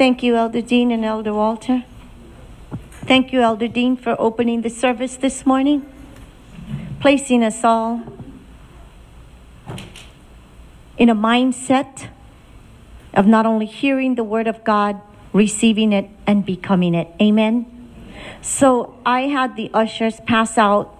Thank you, Elder Dean and Elder Walter. Thank you, Elder Dean, for opening the service this morning, placing us all in a mindset of not only hearing the Word of God, receiving it, and becoming it. Amen. So I had the ushers pass out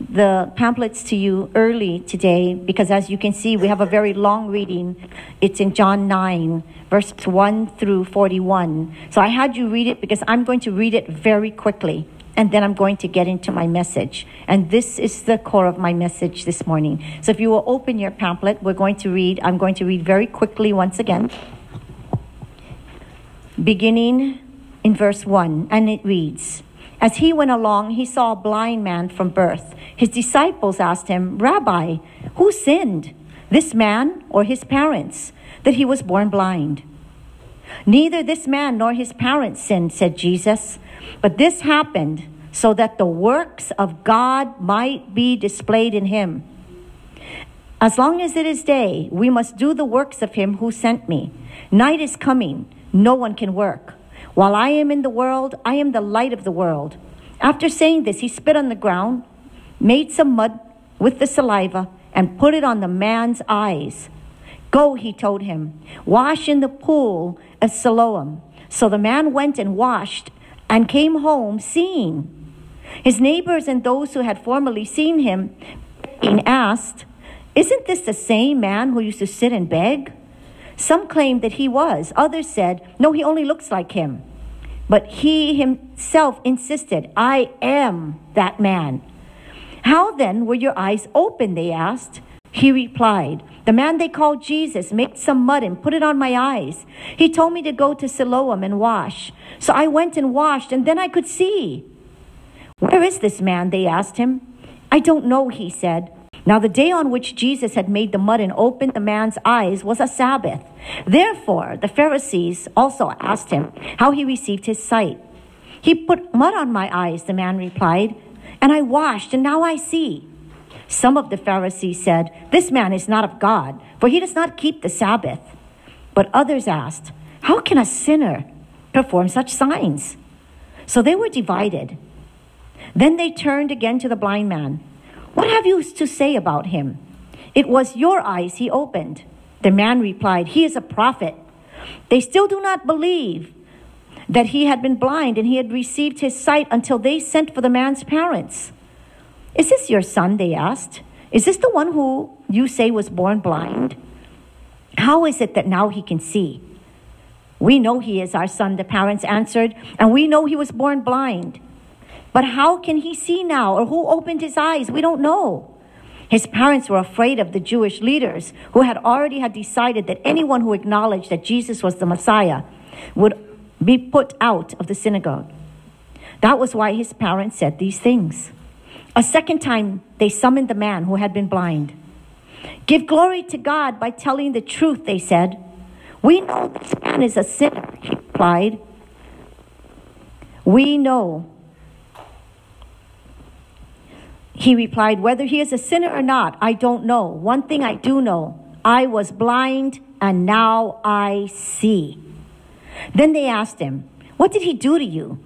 the pamphlets to you early today because, as you can see, we have a very long reading. It's in John 9, verse 1 through 41. So I had you read it because I'm going to read it very quickly and then I'm going to get into my message. And this is the core of my message this morning. So if you will open your pamphlet, we're going to read, I'm going to read very quickly once again, beginning in verse 1, and it reads As he went along, he saw a blind man from birth. His disciples asked him, Rabbi, who sinned, this man or his parents, that he was born blind? Neither this man nor his parents sinned, said Jesus, but this happened so that the works of God might be displayed in him. As long as it is day, we must do the works of him who sent me. Night is coming, no one can work. While I am in the world, I am the light of the world. After saying this, he spit on the ground made some mud with the saliva, and put it on the man's eyes. Go, he told him, wash in the pool of Siloam. So the man went and washed and came home seeing. His neighbors and those who had formerly seen him being asked, Isn't this the same man who used to sit and beg? Some claimed that he was. Others said, No, he only looks like him. But he himself insisted, I am that man. How then were your eyes open? They asked. He replied, The man they called Jesus made some mud and put it on my eyes. He told me to go to Siloam and wash. So I went and washed, and then I could see. Where is this man? They asked him. I don't know, he said. Now, the day on which Jesus had made the mud and opened the man's eyes was a Sabbath. Therefore, the Pharisees also asked him how he received his sight. He put mud on my eyes, the man replied and I washed, and now I see. Some of the Pharisees said, This man is not of God, for he does not keep the Sabbath. But others asked, How can a sinner perform such signs? So they were divided. Then they turned again to the blind man. What have you to say about him? It was your eyes he opened. The man replied, He is a prophet. They still do not believe that he had been blind and he had received his sight until they sent for the man's parents. Is this your son? They asked. Is this the one who you say was born blind? How is it that now he can see? We know he is our son, the parents answered, and we know he was born blind. But how can he see now, or who opened his eyes? We don't know. His parents were afraid of the Jewish leaders who had already had decided that anyone who acknowledged that Jesus was the Messiah would be put out of the synagogue. That was why his parents said these things. A second time, they summoned the man who had been blind. Give glory to God by telling the truth, they said. We know this man is a sinner, he replied. We know. He replied, Whether he is a sinner or not, I don't know. One thing I do know I was blind and now I see. Then they asked him, What did he do to you?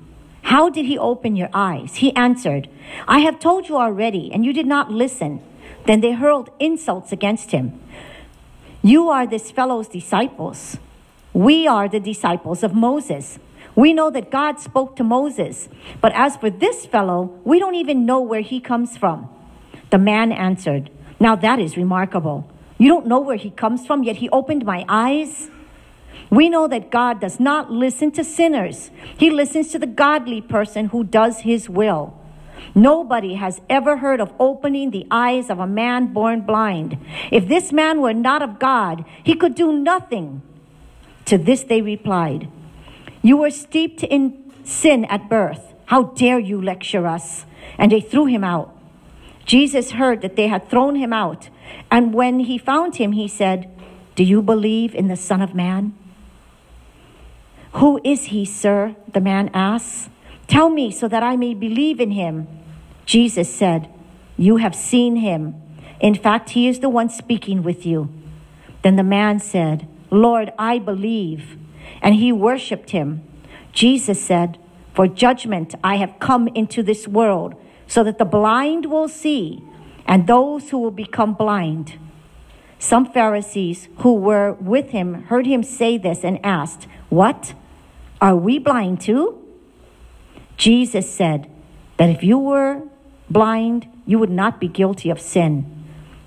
How did he open your eyes? He answered, I have told you already, and you did not listen. Then they hurled insults against him. You are this fellow's disciples. We are the disciples of Moses. We know that God spoke to Moses, but as for this fellow, we don't even know where he comes from. The man answered, Now that is remarkable. You don't know where he comes from, yet he opened my eyes. We know that God does not listen to sinners. He listens to the godly person who does his will. Nobody has ever heard of opening the eyes of a man born blind. If this man were not of God, he could do nothing. To this they replied, You were steeped in sin at birth. How dare you lecture us? And they threw him out. Jesus heard that they had thrown him out. And when he found him, he said, Do you believe in the Son of Man? Who is he, sir? The man asked. Tell me so that I may believe in him. Jesus said, You have seen him. In fact, he is the one speaking with you. Then the man said, Lord, I believe. And he worshiped him. Jesus said, For judgment I have come into this world, so that the blind will see, and those who will become blind. Some Pharisees who were with him heard him say this and asked, What? Are we blind too? Jesus said that if you were blind, you would not be guilty of sin.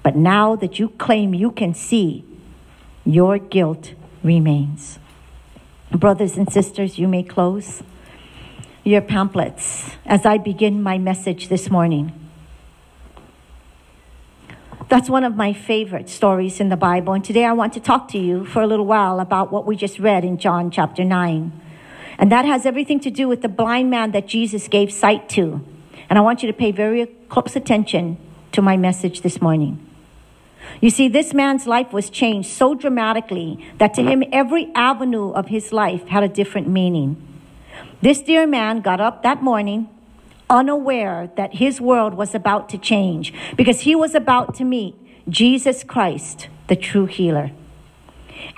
But now that you claim you can see, your guilt remains. Brothers and sisters, you may close your pamphlets as I begin my message this morning. That's one of my favorite stories in the Bible. And today I want to talk to you for a little while about what we just read in John chapter 9. And that has everything to do with the blind man that Jesus gave sight to. And I want you to pay very close attention to my message this morning. You see, this man's life was changed so dramatically that to him, every avenue of his life had a different meaning. This dear man got up that morning unaware that his world was about to change because he was about to meet Jesus Christ, the true healer.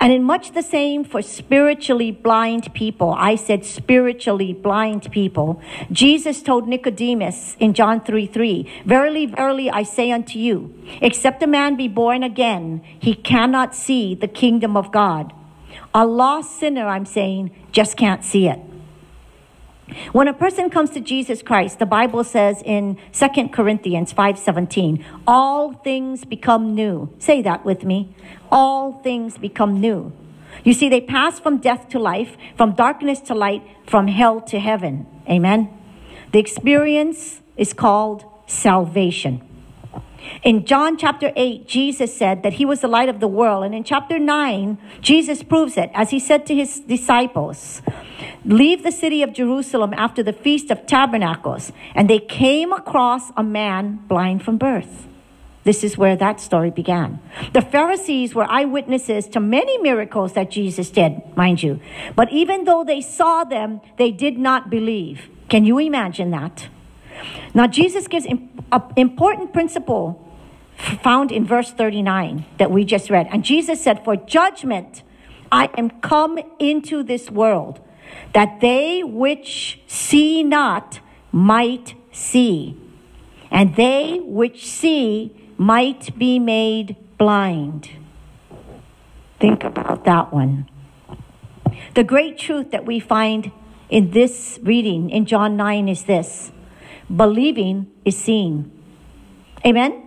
And in much the same for spiritually blind people, I said spiritually blind people, Jesus told Nicodemus in John 3 3, Verily, verily, I say unto you, except a man be born again, he cannot see the kingdom of God. A lost sinner, I'm saying, just can't see it. When a person comes to Jesus Christ, the Bible says in 2 Corinthians 5:17, all things become new. Say that with me. All things become new. You see, they pass from death to life, from darkness to light, from hell to heaven. Amen. The experience is called salvation. In John chapter 8, Jesus said that he was the light of the world. And in chapter 9, Jesus proves it as he said to his disciples, Leave the city of Jerusalem after the Feast of Tabernacles. And they came across a man blind from birth. This is where that story began. The Pharisees were eyewitnesses to many miracles that Jesus did, mind you. But even though they saw them, they did not believe. Can you imagine that? Now, Jesus gives an important principle found in verse 39 that we just read. And Jesus said, For judgment I am come into this world, that they which see not might see, and they which see might be made blind. Think about that one. The great truth that we find in this reading in John 9 is this believing is seeing. Amen?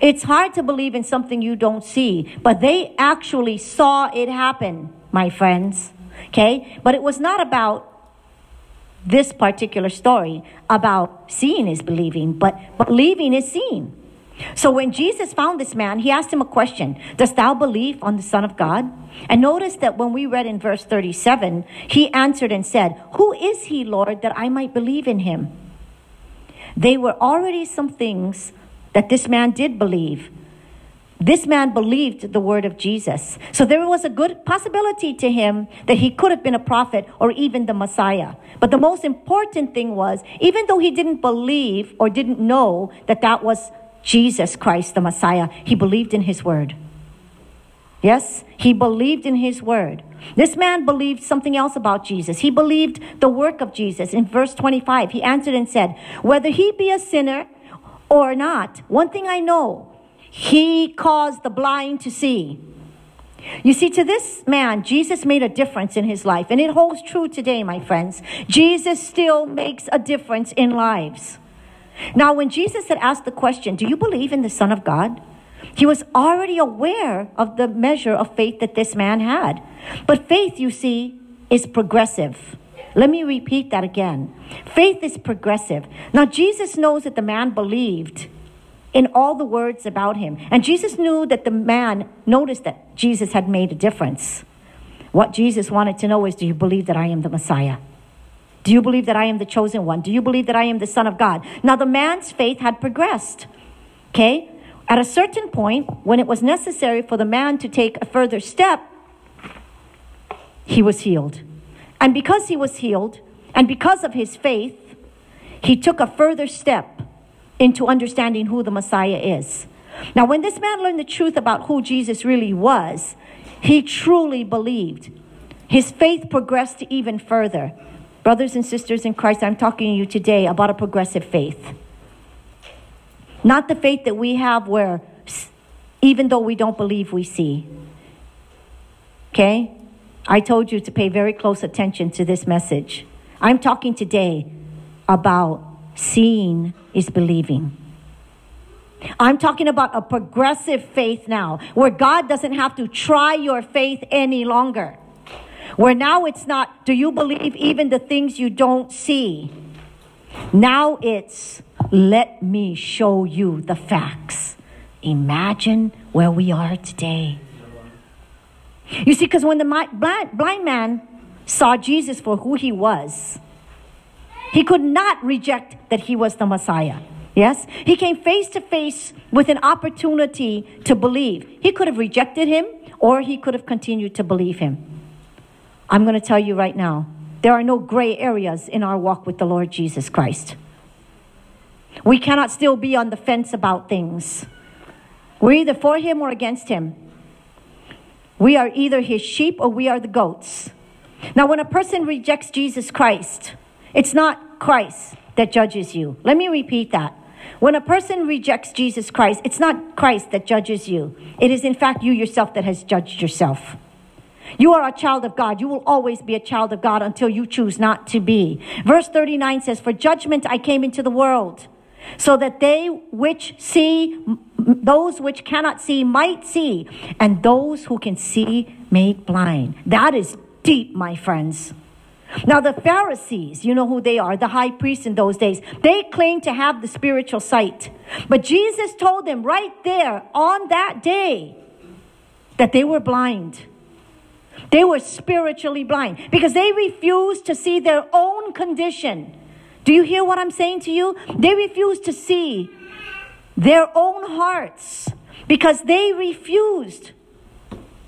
It's hard to believe in something you don't see, but they actually saw it happen, my friends. Okay? But it was not about this particular story about seeing is believing, but believing is seeing. So when Jesus found this man, he asked him a question Dost thou believe on the Son of God? And notice that when we read in verse 37, he answered and said, Who is he, Lord, that I might believe in him? They were already some things that this man did believe. This man believed the word of Jesus. So there was a good possibility to him that he could have been a prophet or even the Messiah. But the most important thing was, even though he didn't believe or didn't know that that was Jesus Christ, the Messiah, he believed in his word. Yes, he believed in his word. This man believed something else about Jesus. He believed the work of Jesus. In verse 25, he answered and said, Whether he be a sinner or not, one thing I know, he caused the blind to see. You see, to this man, Jesus made a difference in his life, and it holds true today, my friends. Jesus still makes a difference in lives. Now, when Jesus had asked the question, Do you believe in the Son of God? He was already aware of the measure of faith that this man had. But faith, you see, is progressive. Let me repeat that again. Faith is progressive. Now, Jesus knows that the man believed in all the words about him. And Jesus knew that the man noticed that Jesus had made a difference. What Jesus wanted to know is Do you believe that I am the Messiah? Do you believe that I am the chosen one? Do you believe that I am the Son of God? Now, the man's faith had progressed. Okay? At a certain point, when it was necessary for the man to take a further step, he was healed. And because he was healed, and because of his faith, he took a further step into understanding who the Messiah is. Now, when this man learned the truth about who Jesus really was, he truly believed his faith progressed even further. Brothers and sisters in Christ, I'm talking to you today about a progressive faith. Not the faith that we have where even though we don't believe we see. Okay? I told you to pay very close attention to this message. I'm talking today about seeing is believing. I'm talking about a progressive faith now, where God doesn't have to try your faith any longer. Where now it's not, do you believe even the things you don't see? Now it's, let me show you the facts. Imagine where we are today. You see, because when the blind, man saw Jesus for who he was, he could not reject that he was the Messiah. Yes? He came face to face with an opportunity to believe. He could have rejected him or he could have continued to believe him. I'm going to tell you right now there are no gray areas in our walk with the Lord Jesus Christ. We cannot still be on the fence about things. We're either for him or against him. We are either his sheep or we are the goats. Now, when a person rejects Jesus Christ, it's not Christ that judges you. Let me repeat that. When a person rejects Jesus Christ, it's not Christ that judges you. It is, in fact, you yourself that has judged yourself. You are a child of God. You will always be a child of God until you choose not to be. Verse 39 says, For judgment I came into the world, so that they which see, those which cannot see might see, and those who can see made blind. That is deep, my friends. Now, the Pharisees, you know who they are, the high priests in those days, they claim to have the spiritual sight. But Jesus told them right there on that day that they were blind. They were spiritually blind because they refused to see their own condition. Do you hear what I'm saying to you? They refused to see their own hearts because they refused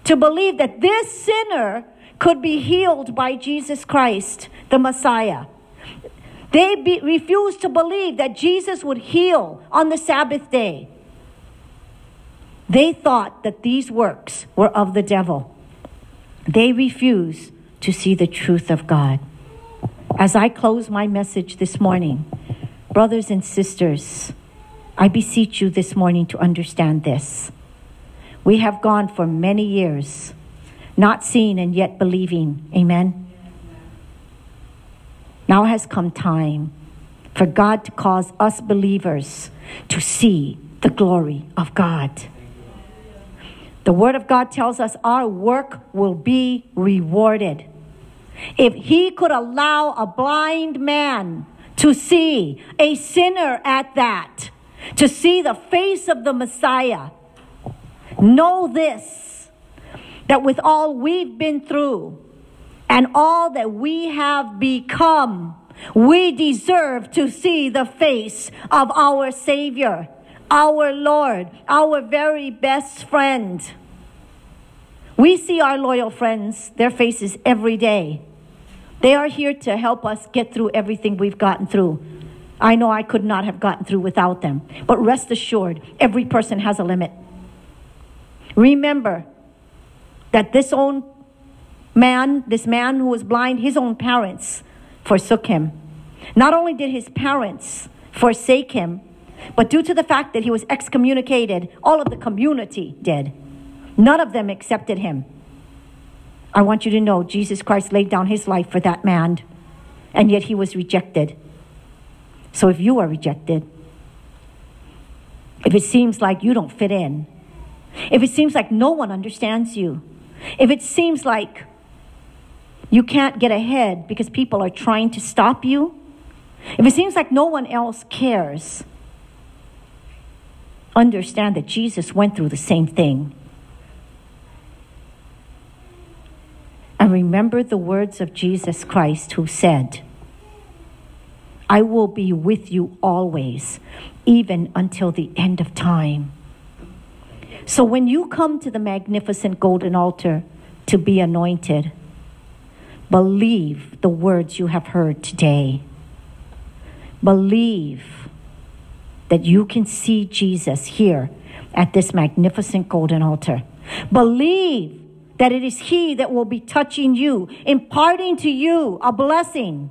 to believe that this sinner could be healed by Jesus Christ, the Messiah. They be, refused to believe that Jesus would heal on the Sabbath day. They thought that these works were of the devil. They refuse to see the truth of God. As I close my message this morning, brothers and sisters, I beseech you this morning to understand this. We have gone for many years not seeing and yet believing. Amen. Now has come time for God to cause us believers to see the glory of God. The Word of God tells us our work will be rewarded. If He could allow a blind man to see, a sinner at that, to see the face of the Messiah, know this that with all we've been through and all that we have become, we deserve to see the face of our Savior, our Lord, our very best friend. We see our loyal friends, their faces every day. They are here to help us get through everything we've gotten through. I know I could not have gotten through without them, but rest assured, every person has a limit. Remember, that this own man, this man who was blind, his own parents forsook him. Not only did his parents forsake him, but due to the fact that he was excommunicated, all of the community did. None of them accepted him. I want you to know Jesus Christ laid down his life for that man, and yet he was rejected. So if you are rejected, if it seems like you don't fit in, if it seems like no one understands you, if it seems like you can't get ahead because people are trying to stop you, if it seems like no one else cares, understand that Jesus went through the same thing. And remember the words of Jesus Christ who said, I will be with you always, even until the end of time. So when you come to the magnificent golden altar to be anointed, believe the words you have heard today. Believe that you can see Jesus here at this magnificent golden altar. Believe that it is He that will be touching you, imparting to you a blessing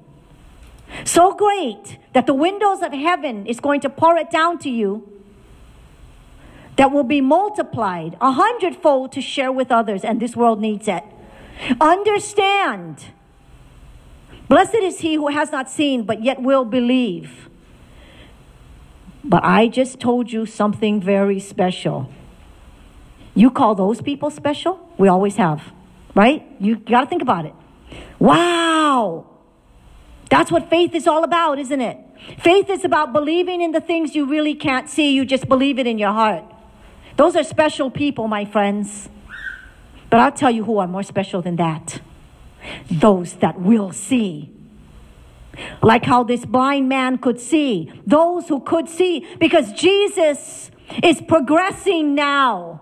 so great that the windows of heaven is going to pour it down to you that will be multiplied a hundredfold to share with others, and this world needs it. Understand. Blessed is he who has not seen, but yet will believe. But I just told you something very special. You call those people special? We always have, right? You got to think about it. Wow. That's what faith is all about, isn't it? Faith is about believing in the things you really can't see, you just believe it in your heart. Those are special people, my friends. But I'll tell you who are more special than that those that will see. Like how this blind man could see, those who could see, because Jesus is progressing now.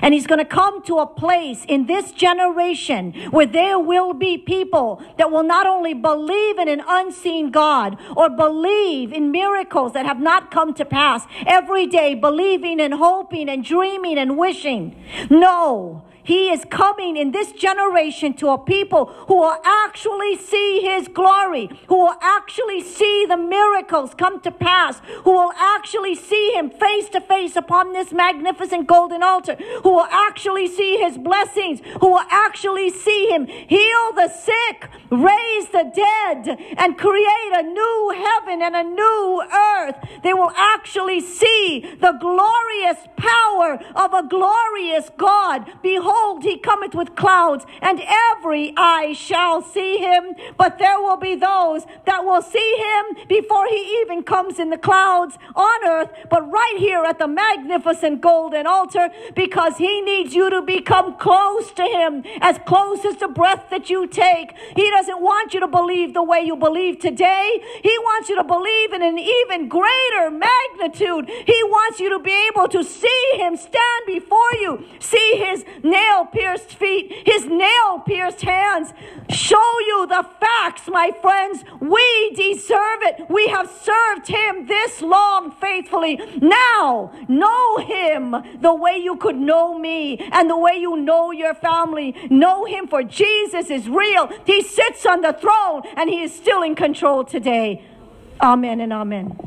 And he's going to come to a place in this generation where there will be people that will not only believe in an unseen God or believe in miracles that have not come to pass every day, believing and hoping and dreaming and wishing. No, he is coming in this generation to a people who will actually see His glory, who will actually see the miracles come to pass, who will actually see Him face to face upon this magnificent golden altar, who will actually see His blessings, who will actually see Him heal the sick, raise the dead, and create a new heaven and a new earth. They will actually see the glorious power of a glorious God. Behold, he cometh with clouds, and every eye shall see him. But there will be those that will see him before he even comes in the clouds on earth, but right here at the magnificent golden altar, because he needs you to become close to him, as close as the breath that you take. He doesn't want you to believe the way you believe today. He wants you to believe in an even greater magnitude. He wants you to be able to see him stand before you, see his nail pierced feet, his nail pierced hands show you the facts, my friends. We deserve it. We have served him this long faithfully. Now, know him the way you could know me and the way you know your family. Know him for Jesus is real. He sits on the throne and he is still in control today. Amen and amen.